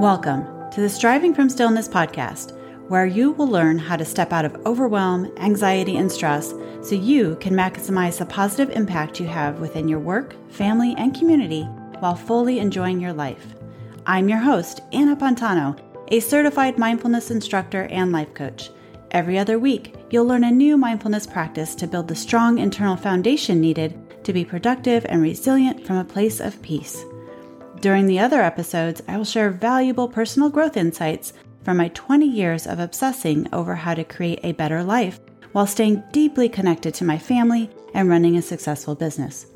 Welcome to the Striving from Stillness podcast, where you will learn how to step out of overwhelm, anxiety, and stress so you can maximize the positive impact you have within your work, family, and community while fully enjoying your life. I'm your host, Anna Pantano, a certified mindfulness instructor and life coach. Every other week, you'll learn a new mindfulness practice to build the strong internal foundation needed to be productive and resilient from a place of peace. During the other episodes, I will share valuable personal growth insights from my 20 years of obsessing over how to create a better life while staying deeply connected to my family and running a successful business.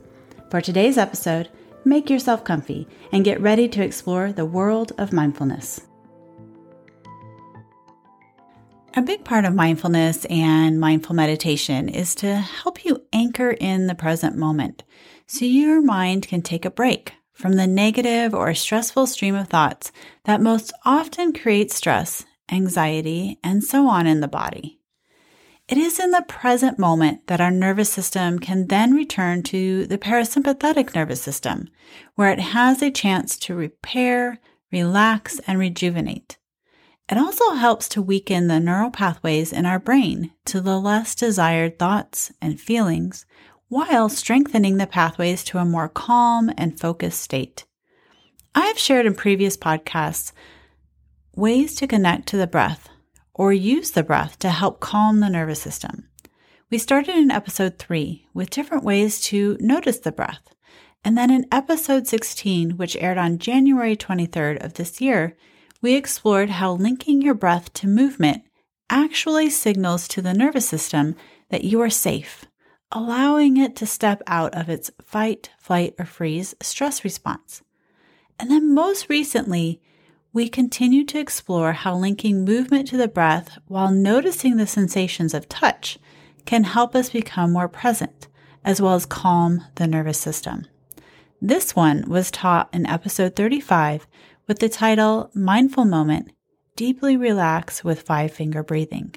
For today's episode, make yourself comfy and get ready to explore the world of mindfulness. A big part of mindfulness and mindful meditation is to help you anchor in the present moment so your mind can take a break from the negative or stressful stream of thoughts that most often create stress, anxiety, and so on in the body. It is in the present moment that our nervous system can then return to the parasympathetic nervous system, where it has a chance to repair, relax, and rejuvenate. It also helps to weaken the neural pathways in our brain to the less desired thoughts and feelings while strengthening the pathways to a more calm and focused state. I have shared in previous podcasts ways to connect to the breath or use the breath to help calm the nervous system. We started in episode 3 with different ways to notice the breath. And then in episode 16, which aired on January 23rd of this year, we explored how linking your breath to movement actually signals to the nervous system that you are safe allowing it to step out of its fight, flight, or freeze stress response. And then most recently, we continue to explore how linking movement to the breath while noticing the sensations of touch can help us become more present, as well as calm the nervous system. This one was taught in episode 35 with the title Mindful Moment Deeply Relax with Five Finger Breathing.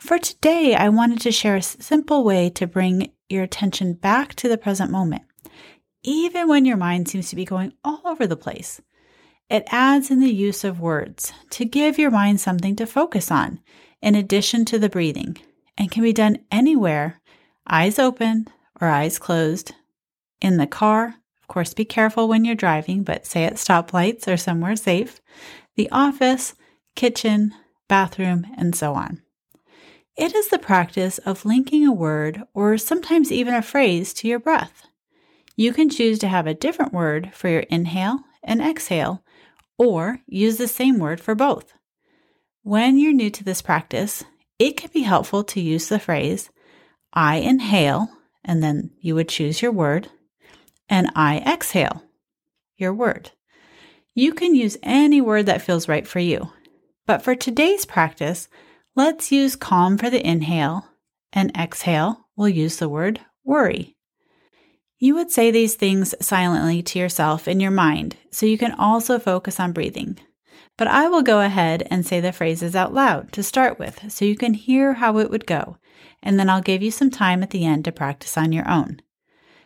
For today, I wanted to share a simple way to bring your attention back to the present moment, even when your mind seems to be going all over the place. It adds in the use of words to give your mind something to focus on, in addition to the breathing, and can be done anywhere, eyes open or eyes closed, in the car. Of course, be careful when you're driving, but say at stoplights or somewhere safe, the office, kitchen, bathroom, and so on. It is the practice of linking a word or sometimes even a phrase to your breath. You can choose to have a different word for your inhale and exhale, or use the same word for both. When you're new to this practice, it can be helpful to use the phrase, I inhale, and then you would choose your word, and I exhale, your word. You can use any word that feels right for you. But for today's practice, Let's use calm for the inhale and exhale. We'll use the word worry. You would say these things silently to yourself in your mind so you can also focus on breathing. But I will go ahead and say the phrases out loud to start with so you can hear how it would go, and then I'll give you some time at the end to practice on your own.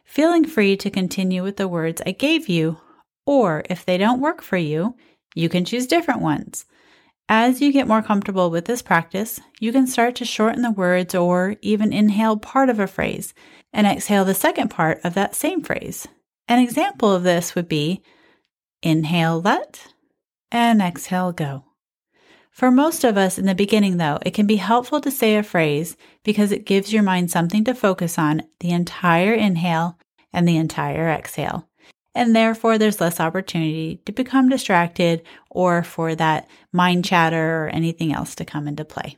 Feeling free to continue with the words I gave you, or if they don't work for you, you can choose different ones. As you get more comfortable with this practice, you can start to shorten the words or even inhale part of a phrase and exhale the second part of that same phrase. An example of this would be inhale let and exhale go. For most of us in the beginning, though, it can be helpful to say a phrase because it gives your mind something to focus on the entire inhale and the entire exhale and therefore there's less opportunity to become distracted or for that mind chatter or anything else to come into play.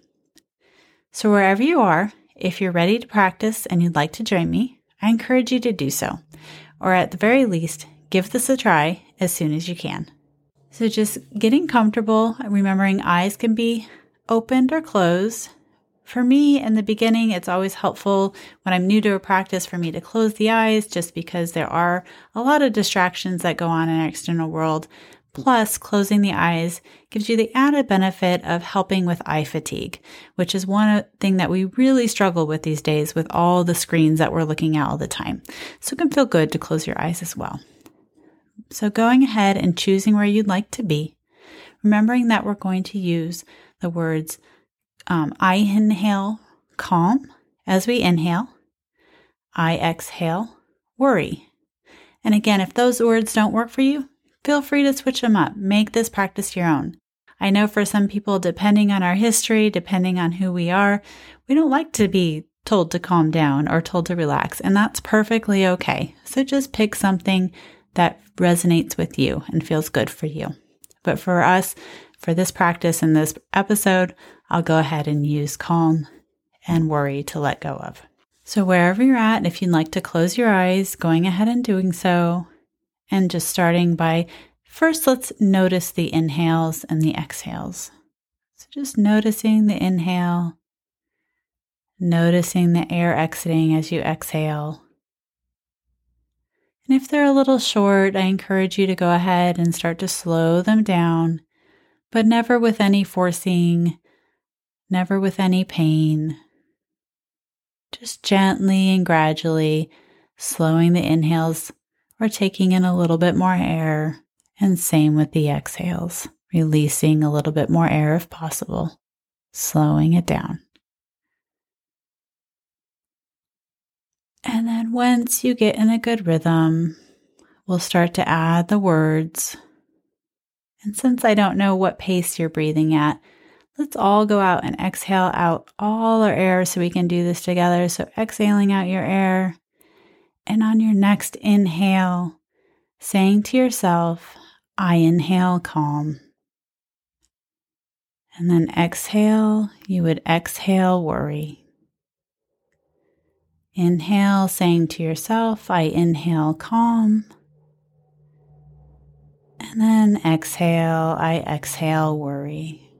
So, wherever you are, if you're ready to practice and you'd like to join me, I encourage you to do so, or at the very least, give this a try as soon as you can. So, just getting comfortable, remembering eyes can be opened or closed, for me, in the beginning, it's always helpful when I'm new to a practice for me to close the eyes just because there are a lot of distractions that go on in our external world. Plus, closing the eyes gives you the added benefit of helping with eye fatigue, which is one thing that we really struggle with these days with all the screens that we're looking at all the time. So it can feel good to close your eyes as well. So going ahead and choosing where you'd like to be, remembering that we're going to use the words um, I inhale calm as we inhale, I exhale worry. And again, if those words don't work for you, feel free to switch them up. Make this practice your own. I know for some people, depending on our history, depending on who we are, we don't like to be told to calm down or told to relax, and that's perfectly okay. So just pick something that resonates with you and feels good for you. But for us, for this practice in this episode, I'll go ahead and use calm and worry to let go of. So, wherever you're at, if you'd like to close your eyes, going ahead and doing so, and just starting by first, let's notice the inhales and the exhales. So, just noticing the inhale, noticing the air exiting as you exhale. And if they're a little short, I encourage you to go ahead and start to slow them down, but never with any forcing, never with any pain. Just gently and gradually slowing the inhales or taking in a little bit more air, and same with the exhales, releasing a little bit more air if possible, slowing it down. And then once you get in a good rhythm, we'll start to add the words. And since I don't know what pace you're breathing at, let's all go out and exhale out all our air so we can do this together. So, exhaling out your air. And on your next inhale, saying to yourself, I inhale calm. And then exhale, you would exhale worry. Inhale, saying to yourself, I inhale calm. And then exhale, I exhale worry.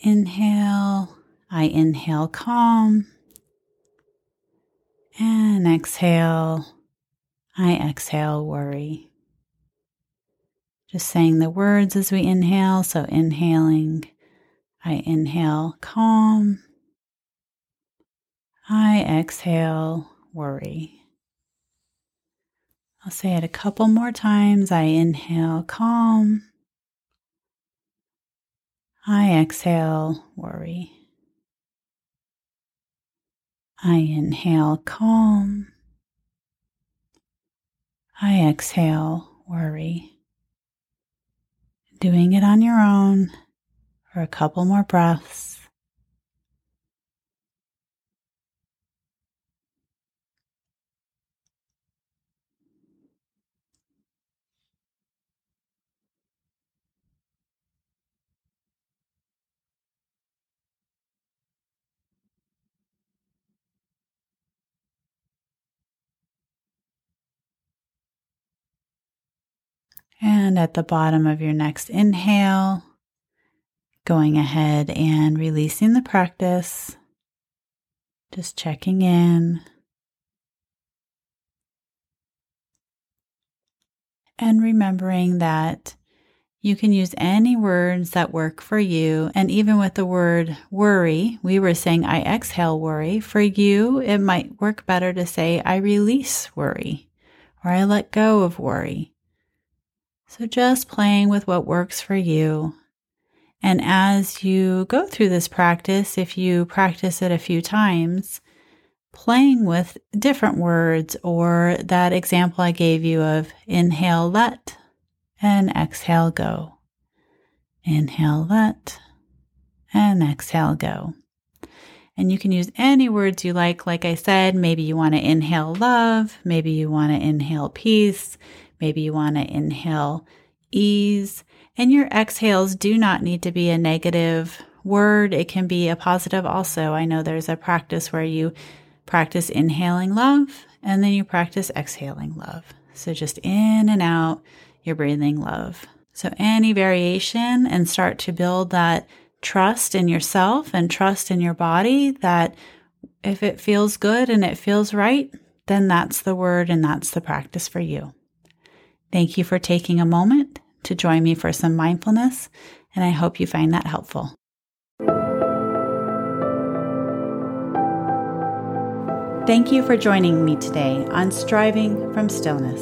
Inhale, I inhale calm. And exhale, I exhale worry. Just saying the words as we inhale. So inhaling, I inhale calm. I exhale worry. I'll say it a couple more times. I inhale calm. I exhale worry. I inhale calm. I exhale worry. Doing it on your own for a couple more breaths. And at the bottom of your next inhale, going ahead and releasing the practice, just checking in. And remembering that you can use any words that work for you. And even with the word worry, we were saying, I exhale worry. For you, it might work better to say, I release worry or I let go of worry. So just playing with what works for you. And as you go through this practice, if you practice it a few times, playing with different words or that example I gave you of inhale, let, and exhale, go. Inhale, let, and exhale, go. And you can use any words you like. Like I said, maybe you want to inhale love, maybe you want to inhale peace, Maybe you want to inhale ease. And your exhales do not need to be a negative word, it can be a positive also. I know there's a practice where you practice inhaling love and then you practice exhaling love. So just in and out, you're breathing love. So any variation and start to build that trust in yourself and trust in your body that if it feels good and it feels right, then that's the word and that's the practice for you. Thank you for taking a moment to join me for some mindfulness, and I hope you find that helpful. Thank you for joining me today on Striving from Stillness.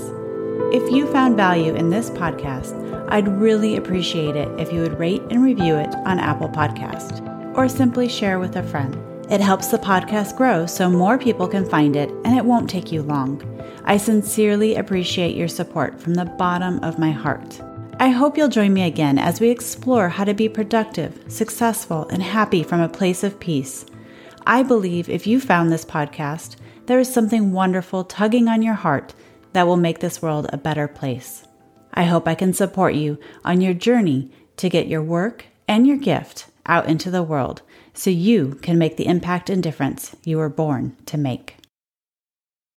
If you found value in this podcast, I'd really appreciate it if you would rate and review it on Apple Podcast or simply share with a friend. It helps the podcast grow so more people can find it and it won't take you long. I sincerely appreciate your support from the bottom of my heart. I hope you'll join me again as we explore how to be productive, successful, and happy from a place of peace. I believe if you found this podcast, there is something wonderful tugging on your heart that will make this world a better place. I hope I can support you on your journey to get your work and your gift out into the world so you can make the impact and difference you were born to make.